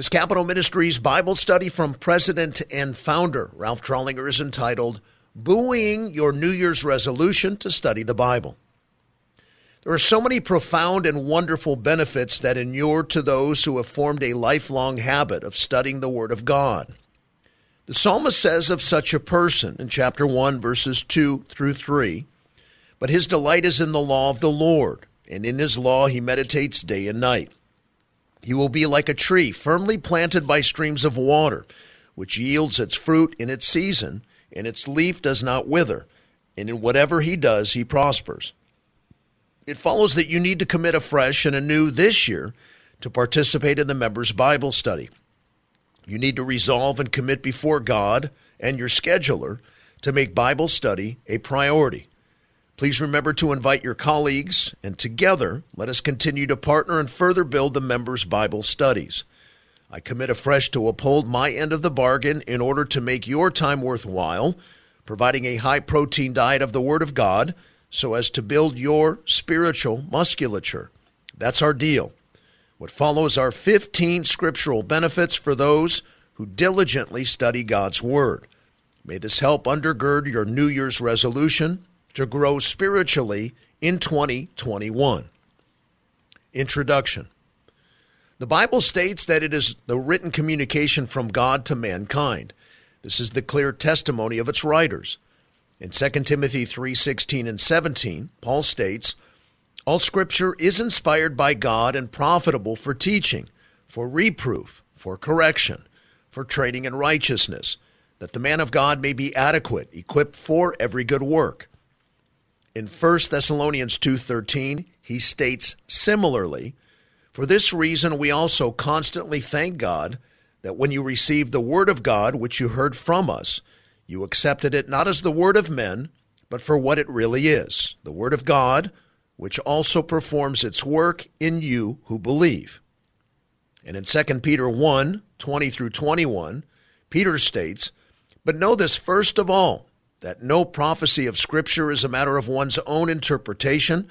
This Capitol Ministries Bible study from President and founder Ralph Drollinger is entitled Buoying Your New Year's Resolution to Study the Bible. There are so many profound and wonderful benefits that inure to those who have formed a lifelong habit of studying the Word of God. The psalmist says of such a person in chapter 1, verses 2 through 3 But his delight is in the law of the Lord, and in his law he meditates day and night. He will be like a tree firmly planted by streams of water, which yields its fruit in its season, and its leaf does not wither, and in whatever he does, he prospers. It follows that you need to commit afresh and anew this year to participate in the members' Bible study. You need to resolve and commit before God and your scheduler to make Bible study a priority. Please remember to invite your colleagues, and together let us continue to partner and further build the members' Bible studies. I commit afresh to uphold my end of the bargain in order to make your time worthwhile, providing a high protein diet of the Word of God so as to build your spiritual musculature. That's our deal. What follows are 15 scriptural benefits for those who diligently study God's Word. May this help undergird your New Year's resolution to grow spiritually in 2021. Introduction The Bible states that it is the written communication from God to mankind. This is the clear testimony of its writers. In 2 Timothy 3:16 and 17, Paul states, "All scripture is inspired by God and profitable for teaching, for reproof, for correction, for training in righteousness, that the man of God may be adequate, equipped for every good work." In 1 Thessalonians 2:13, he states similarly, "For this reason we also constantly thank God that when you received the word of God which you heard from us, you accepted it not as the word of men, but for what it really is, the word of God, which also performs its work in you who believe." And in 2 Peter 1, 20 through 21, Peter states, "But know this first of all, that no prophecy of Scripture is a matter of one's own interpretation,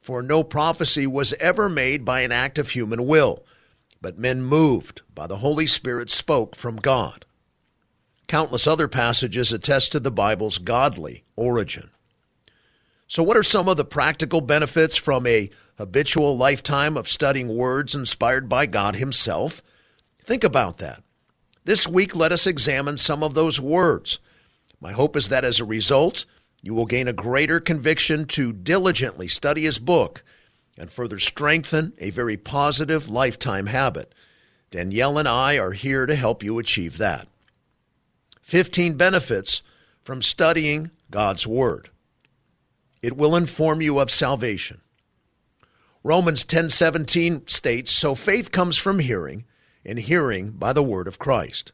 for no prophecy was ever made by an act of human will, but men moved by the Holy Spirit spoke from God. Countless other passages attest to the Bible's godly origin. So, what are some of the practical benefits from a habitual lifetime of studying words inspired by God Himself? Think about that. This week, let us examine some of those words my hope is that as a result, you will gain a greater conviction to diligently study his book and further strengthen a very positive lifetime habit. Danielle and I are here to help you achieve that. 15 benefits from studying God's Word. It will inform you of salvation. Romans 10:17 states, "So faith comes from hearing, and hearing by the word of Christ."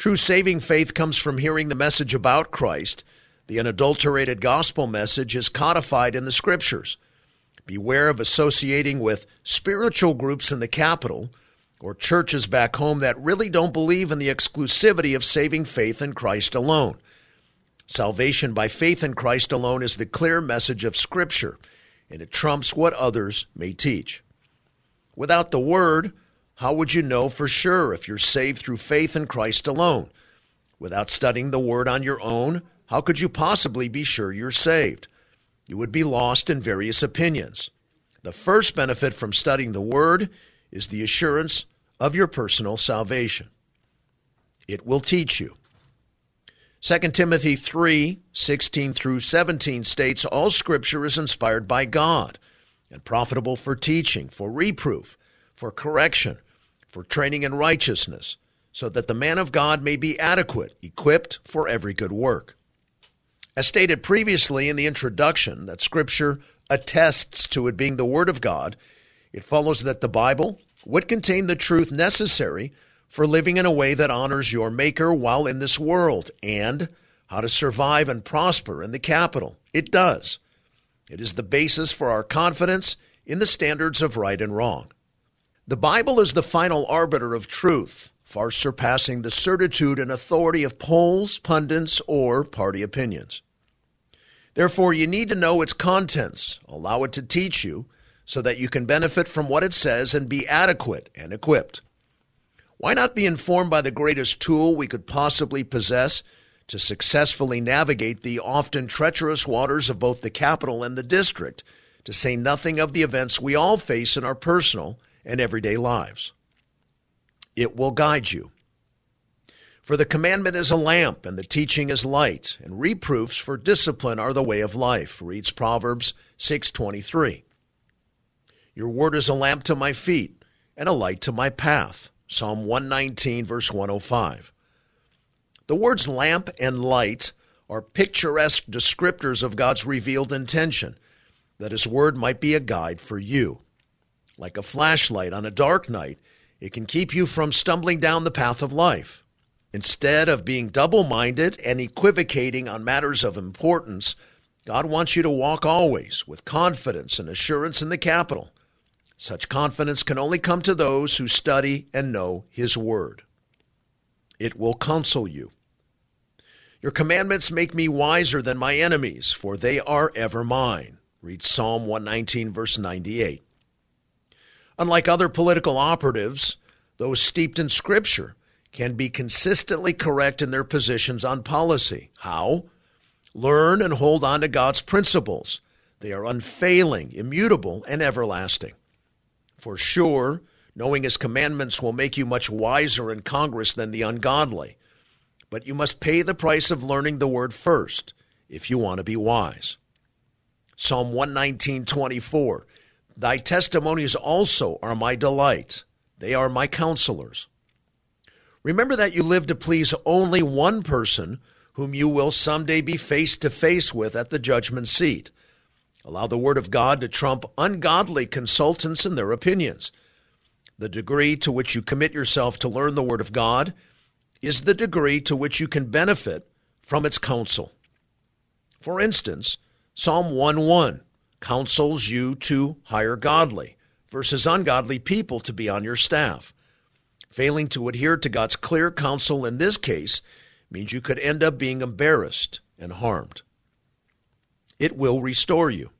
True saving faith comes from hearing the message about Christ. The unadulterated gospel message is codified in the scriptures. Beware of associating with spiritual groups in the capital or churches back home that really don't believe in the exclusivity of saving faith in Christ alone. Salvation by faith in Christ alone is the clear message of Scripture, and it trumps what others may teach. Without the Word, how would you know for sure if you're saved through faith in Christ alone? Without studying the Word on your own, how could you possibly be sure you're saved? You would be lost in various opinions. The first benefit from studying the Word is the assurance of your personal salvation. It will teach you. 2 Timothy 3 16 through 17 states, All scripture is inspired by God and profitable for teaching, for reproof, for correction, for training in righteousness, so that the man of God may be adequate, equipped for every good work. As stated previously in the introduction, that Scripture attests to it being the Word of God, it follows that the Bible would contain the truth necessary for living in a way that honors your Maker while in this world, and how to survive and prosper in the capital. It does. It is the basis for our confidence in the standards of right and wrong. The Bible is the final arbiter of truth, far surpassing the certitude and authority of polls, pundits, or party opinions. Therefore, you need to know its contents, allow it to teach you, so that you can benefit from what it says and be adequate and equipped. Why not be informed by the greatest tool we could possibly possess to successfully navigate the often treacherous waters of both the capital and the district, to say nothing of the events we all face in our personal and everyday lives? It will guide you. For the commandment is a lamp, and the teaching is light, and reproofs for discipline are the way of life, reads Proverbs 6.23. Your word is a lamp to my feet, and a light to my path, Psalm 119, verse 105. The words lamp and light are picturesque descriptors of God's revealed intention, that His Word might be a guide for you. Like a flashlight on a dark night, it can keep you from stumbling down the path of life. Instead of being double minded and equivocating on matters of importance, God wants you to walk always with confidence and assurance in the capital. Such confidence can only come to those who study and know His Word. It will counsel you. Your commandments make me wiser than my enemies, for they are ever mine. Read Psalm 119, verse 98. Unlike other political operatives, those steeped in Scripture can be consistently correct in their positions on policy. How? Learn and hold on to God's principles. They are unfailing, immutable, and everlasting. For sure, knowing His commandments will make you much wiser in Congress than the ungodly but you must pay the price of learning the word first if you want to be wise. Psalm 119:24 Thy testimonies also are my delight. They are my counselors. Remember that you live to please only one person whom you will someday be face to face with at the judgment seat. Allow the Word of God to trump ungodly consultants and their opinions. The degree to which you commit yourself to learn the Word of God is the degree to which you can benefit from its counsel. For instance, Psalm 1 1 counsels you to hire godly versus ungodly people to be on your staff. Failing to adhere to God's clear counsel in this case means you could end up being embarrassed and harmed. It will restore you.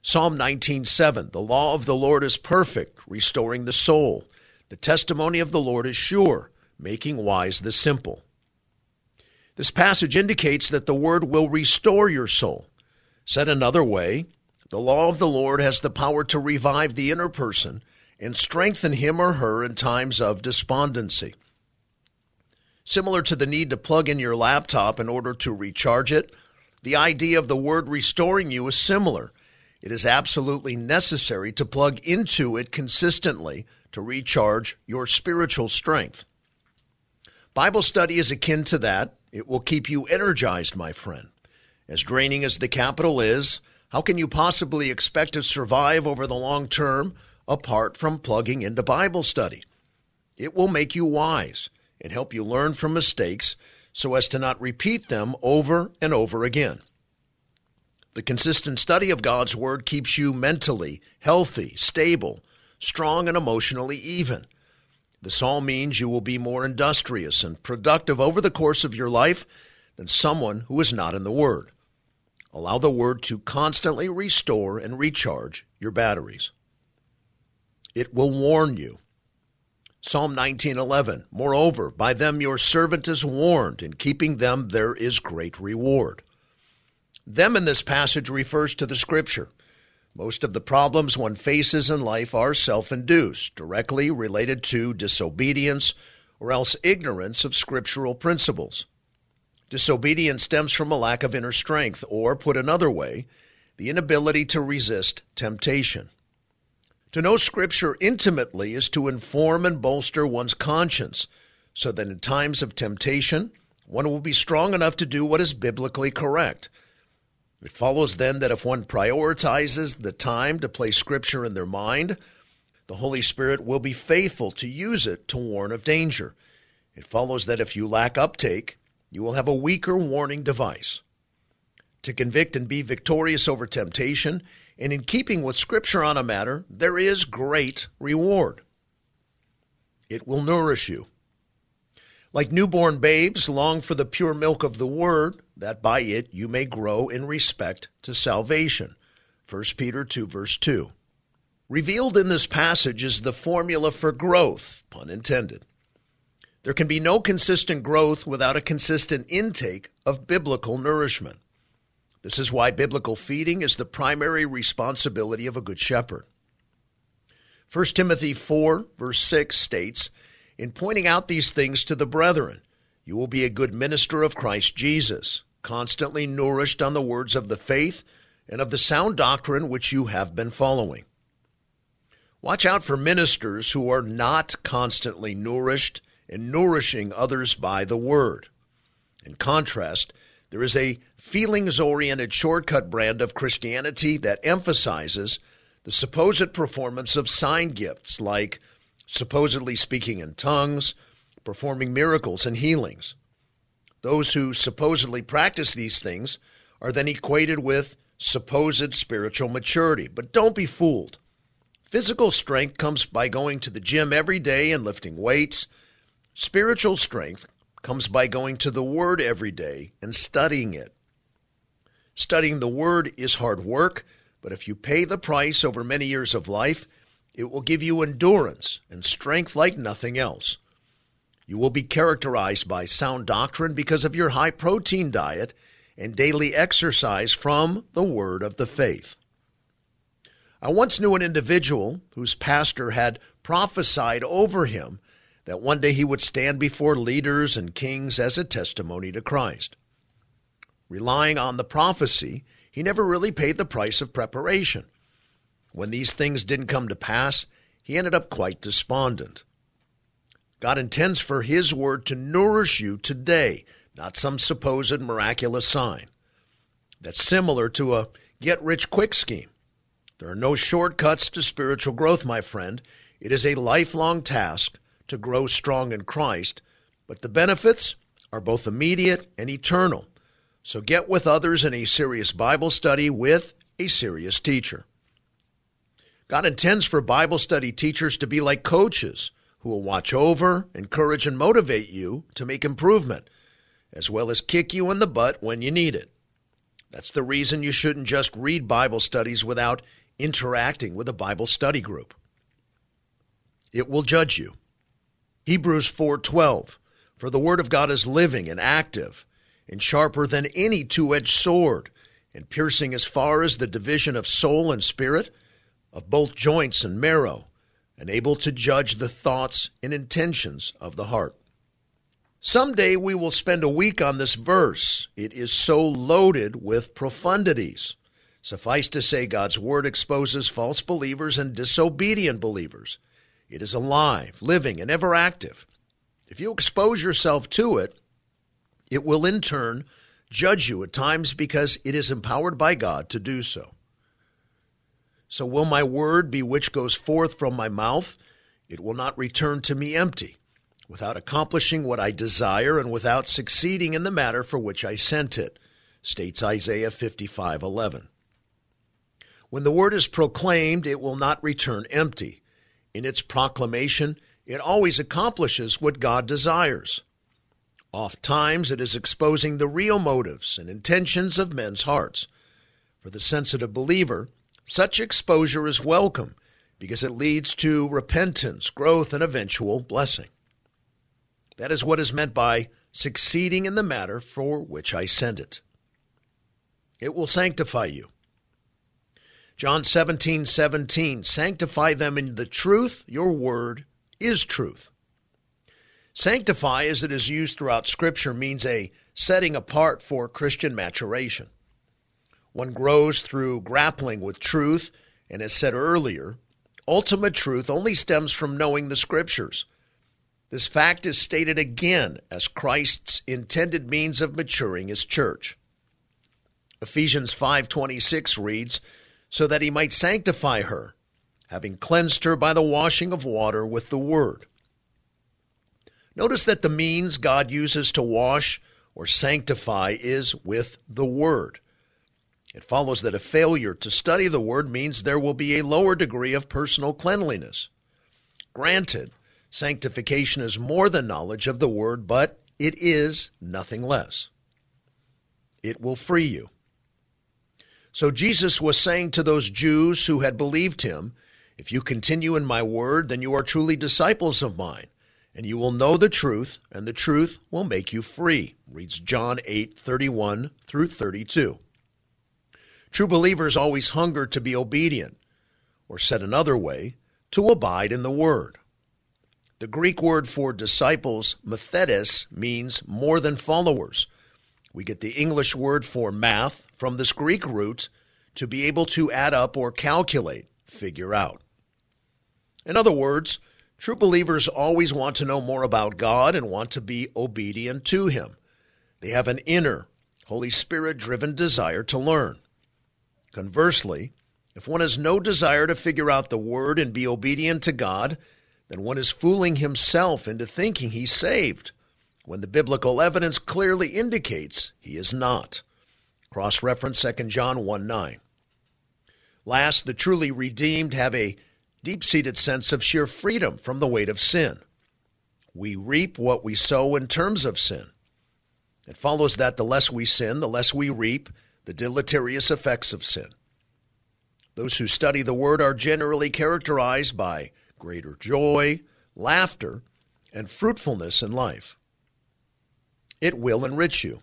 Psalm 19:7 The law of the Lord is perfect, restoring the soul. The testimony of the Lord is sure, making wise the simple. This passage indicates that the word will restore your soul. Said another way, the law of the Lord has the power to revive the inner person and strengthen him or her in times of despondency. Similar to the need to plug in your laptop in order to recharge it, the idea of the word restoring you is similar. It is absolutely necessary to plug into it consistently to recharge your spiritual strength. Bible study is akin to that. It will keep you energized, my friend. As draining as the capital is, how can you possibly expect to survive over the long term apart from plugging into Bible study? It will make you wise and help you learn from mistakes so as to not repeat them over and over again. The consistent study of God's Word keeps you mentally healthy, stable, strong, and emotionally even. This all means you will be more industrious and productive over the course of your life than someone who is not in the Word. Allow the Word to constantly restore and recharge your batteries. It will warn you. Psalm 19:11 Moreover by them your servant is warned in keeping them there is great reward. Them in this passage refers to the scripture. Most of the problems one faces in life are self induced, directly related to disobedience or else ignorance of scriptural principles. Disobedience stems from a lack of inner strength, or, put another way, the inability to resist temptation. To know Scripture intimately is to inform and bolster one's conscience, so that in times of temptation, one will be strong enough to do what is biblically correct it follows then that if one prioritizes the time to place Scripture in their mind, the Holy Spirit will be faithful to use it to warn of danger. It follows that if you lack uptake, you will have a weaker warning device. To convict and be victorious over temptation, and in keeping with Scripture on a matter, there is great reward. It will nourish you. Like newborn babes, long for the pure milk of the Word, that by it you may grow in respect to salvation. 1 Peter 2, verse 2. Revealed in this passage is the formula for growth, pun intended. There can be no consistent growth without a consistent intake of biblical nourishment. This is why biblical feeding is the primary responsibility of a good shepherd. 1 Timothy 4, verse 6 states, In pointing out these things to the brethren, you will be a good minister of Christ Jesus, constantly nourished on the words of the faith and of the sound doctrine which you have been following. Watch out for ministers who are not constantly nourished and nourishing others by the word. In contrast, there is a feelings oriented shortcut brand of Christianity that emphasizes the supposed performance of sign gifts like supposedly speaking in tongues, performing miracles and healings. Those who supposedly practice these things are then equated with supposed spiritual maturity. But don't be fooled. Physical strength comes by going to the gym every day and lifting weights Spiritual strength comes by going to the Word every day and studying it. Studying the Word is hard work, but if you pay the price over many years of life, it will give you endurance and strength like nothing else. You will be characterized by sound doctrine because of your high protein diet and daily exercise from the Word of the faith. I once knew an individual whose pastor had prophesied over him that one day he would stand before leaders and kings as a testimony to Christ. Relying on the prophecy, he never really paid the price of preparation. When these things didn't come to pass, he ended up quite despondent. God intends for His Word to nourish you today, not some supposed miraculous sign. That's similar to a get rich quick scheme. There are no shortcuts to spiritual growth, my friend. It is a lifelong task to grow strong in Christ, but the benefits are both immediate and eternal. So get with others in a serious Bible study with a serious teacher. God intends for Bible study teachers to be like coaches who will watch over, encourage, and motivate you to make improvement, as well as kick you in the butt when you need it. That's the reason you shouldn't just read Bible studies without interacting with a Bible study group. It will judge you. Hebrews 4:12 For the word of God is living and active and sharper than any two-edged sword and piercing as far as the division of soul and spirit of both joints and marrow and able to judge the thoughts and intentions of the heart. Someday we will spend a week on this verse. It is so loaded with profundities. Suffice to say, God's Word exposes false believers and disobedient believers. It is alive, living, and ever active. If you expose yourself to it, it will in turn judge you at times because it is empowered by God to do so. So will my word be which goes forth from my mouth? It will not return to me empty, without accomplishing what I desire and without succeeding in the matter for which I sent it, states Isaiah 55:11. When the word is proclaimed, it will not return empty. In its proclamation, it always accomplishes what God desires. Oft times it is exposing the real motives and intentions of men's hearts. For the sensitive believer, such exposure is welcome because it leads to repentance, growth, and eventual blessing. That is what is meant by succeeding in the matter for which I send it. It will sanctify you. John 17, 17, sanctify them in the truth, your word is truth. Sanctify, as it is used throughout Scripture, means a setting apart for Christian maturation. One grows through grappling with truth, and as said earlier, ultimate truth only stems from knowing the Scriptures. This fact is stated again as Christ's intended means of maturing his church. Ephesians 5:26 reads, so that he might sanctify her, having cleansed her by the washing of water with the word. Notice that the means God uses to wash or sanctify is with the word. It follows that a failure to study the word means there will be a lower degree of personal cleanliness. Granted, sanctification is more than knowledge of the word, but it is nothing less. It will free you. So Jesus was saying to those Jews who had believed him, If you continue in my word, then you are truly disciples of mine, and you will know the truth, and the truth will make you free. Reads John 8, 31 through 32. True believers always hunger to be obedient, or said another way, to abide in the word. The Greek word for disciples, mathetes, means more than followers. We get the English word for math from this Greek root to be able to add up or calculate, figure out. In other words, true believers always want to know more about God and want to be obedient to Him. They have an inner, Holy Spirit driven desire to learn. Conversely, if one has no desire to figure out the Word and be obedient to God, then one is fooling himself into thinking he's saved, when the biblical evidence clearly indicates he is not. Cross reference 2 John 1 9. Last, the truly redeemed have a deep seated sense of sheer freedom from the weight of sin. We reap what we sow in terms of sin. It follows that the less we sin, the less we reap the deleterious effects of sin. Those who study the Word are generally characterized by greater joy, laughter, and fruitfulness in life. It will enrich you.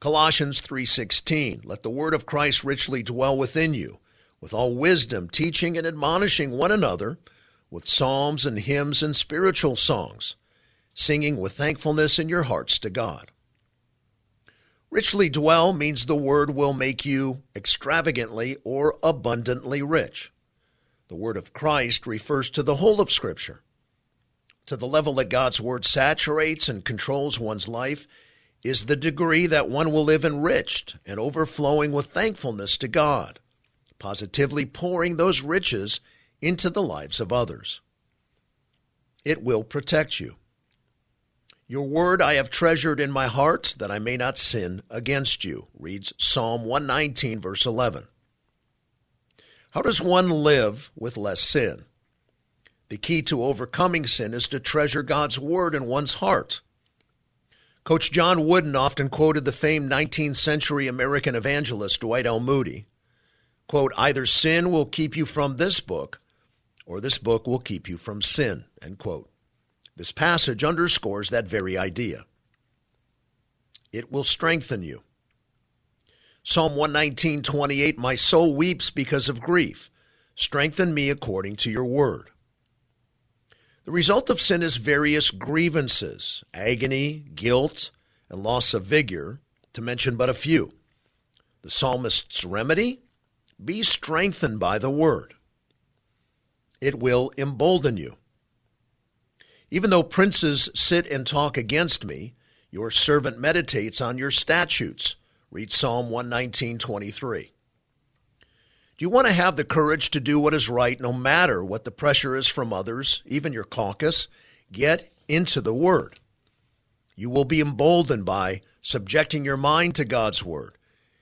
Colossians 3:16 Let the word of Christ richly dwell within you with all wisdom, teaching and admonishing one another with psalms and hymns and spiritual songs, singing with thankfulness in your hearts to God. Richly dwell means the word will make you extravagantly or abundantly rich. The word of Christ refers to the whole of Scripture. To the level that God's word saturates and controls one's life is the degree that one will live enriched and overflowing with thankfulness to God positively pouring those riches into the lives of others. It will protect you. Your word I have treasured in my heart that I may not sin against you, reads Psalm 119, verse 11. How does one live with less sin? The key to overcoming sin is to treasure God's word in one's heart. Coach John Wooden often quoted the famed 19th century American evangelist Dwight L. Moody quote, either sin will keep you from this book, or this book will keep you from sin, end quote. This passage underscores that very idea. It will strengthen you. Psalm 119, 28, My soul weeps because of grief. Strengthen me according to your word. The result of sin is various grievances, agony, guilt, and loss of vigor, to mention but a few. The psalmist's remedy? Be strengthened by the word. It will embolden you. Even though princes sit and talk against me, your servant meditates on your statutes. Read Psalm 119:23. Do you want to have the courage to do what is right no matter what the pressure is from others, even your caucus? Get into the word. You will be emboldened by subjecting your mind to God's word.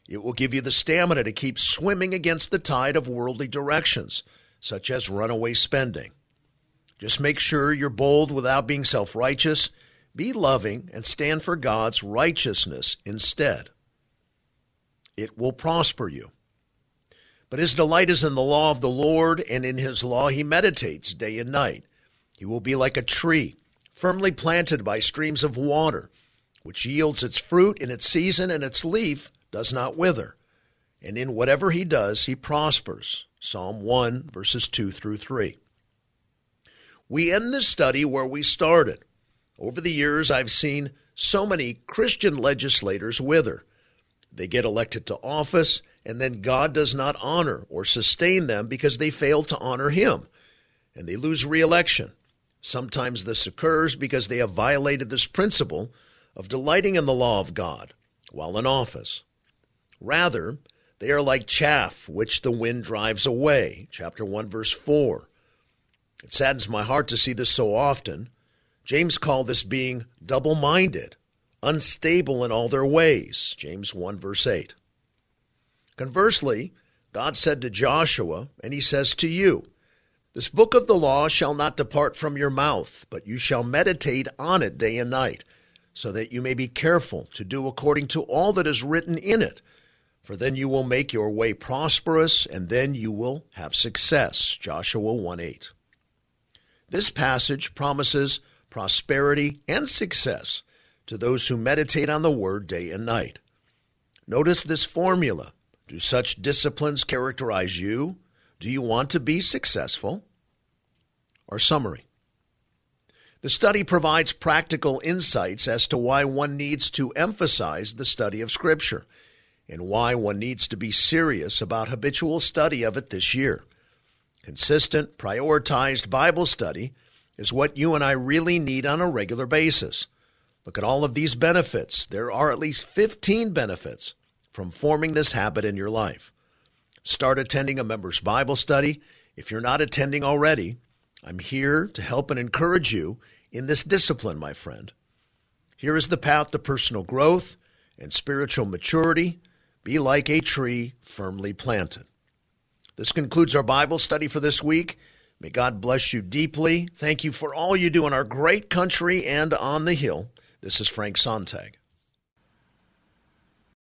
It will give you the stamina to keep swimming against the tide of worldly directions, such as runaway spending. Just make sure you're bold without being self righteous. Be loving and stand for God's righteousness instead. It will prosper you. But his delight is in the law of the Lord, and in his law he meditates day and night. He will be like a tree, firmly planted by streams of water, which yields its fruit in its season, and its leaf does not wither. And in whatever he does, he prospers. Psalm 1, verses 2 through 3. We end this study where we started. Over the years, I've seen so many Christian legislators wither. They get elected to office, and then God does not honor or sustain them because they fail to honor Him, and they lose reelection. Sometimes this occurs because they have violated this principle of delighting in the law of God while in office. Rather, they are like chaff which the wind drives away. Chapter 1, verse 4. It saddens my heart to see this so often. James called this being double minded, unstable in all their ways. James 1, verse 8. Conversely, God said to Joshua, and he says to you, This book of the law shall not depart from your mouth, but you shall meditate on it day and night, so that you may be careful to do according to all that is written in it. For then you will make your way prosperous, and then you will have success. Joshua 1 8. This passage promises prosperity and success to those who meditate on the Word day and night. Notice this formula. Do such disciplines characterize you? Do you want to be successful? Our summary. The study provides practical insights as to why one needs to emphasize the study of Scripture and why one needs to be serious about habitual study of it this year. Consistent, prioritized Bible study is what you and I really need on a regular basis. Look at all of these benefits. There are at least 15 benefits from forming this habit in your life. Start attending a member's Bible study. If you're not attending already, I'm here to help and encourage you in this discipline, my friend. Here is the path to personal growth and spiritual maturity. Be like a tree firmly planted. This concludes our Bible study for this week. May God bless you deeply. Thank you for all you do in our great country and on the Hill. This is Frank Sontag.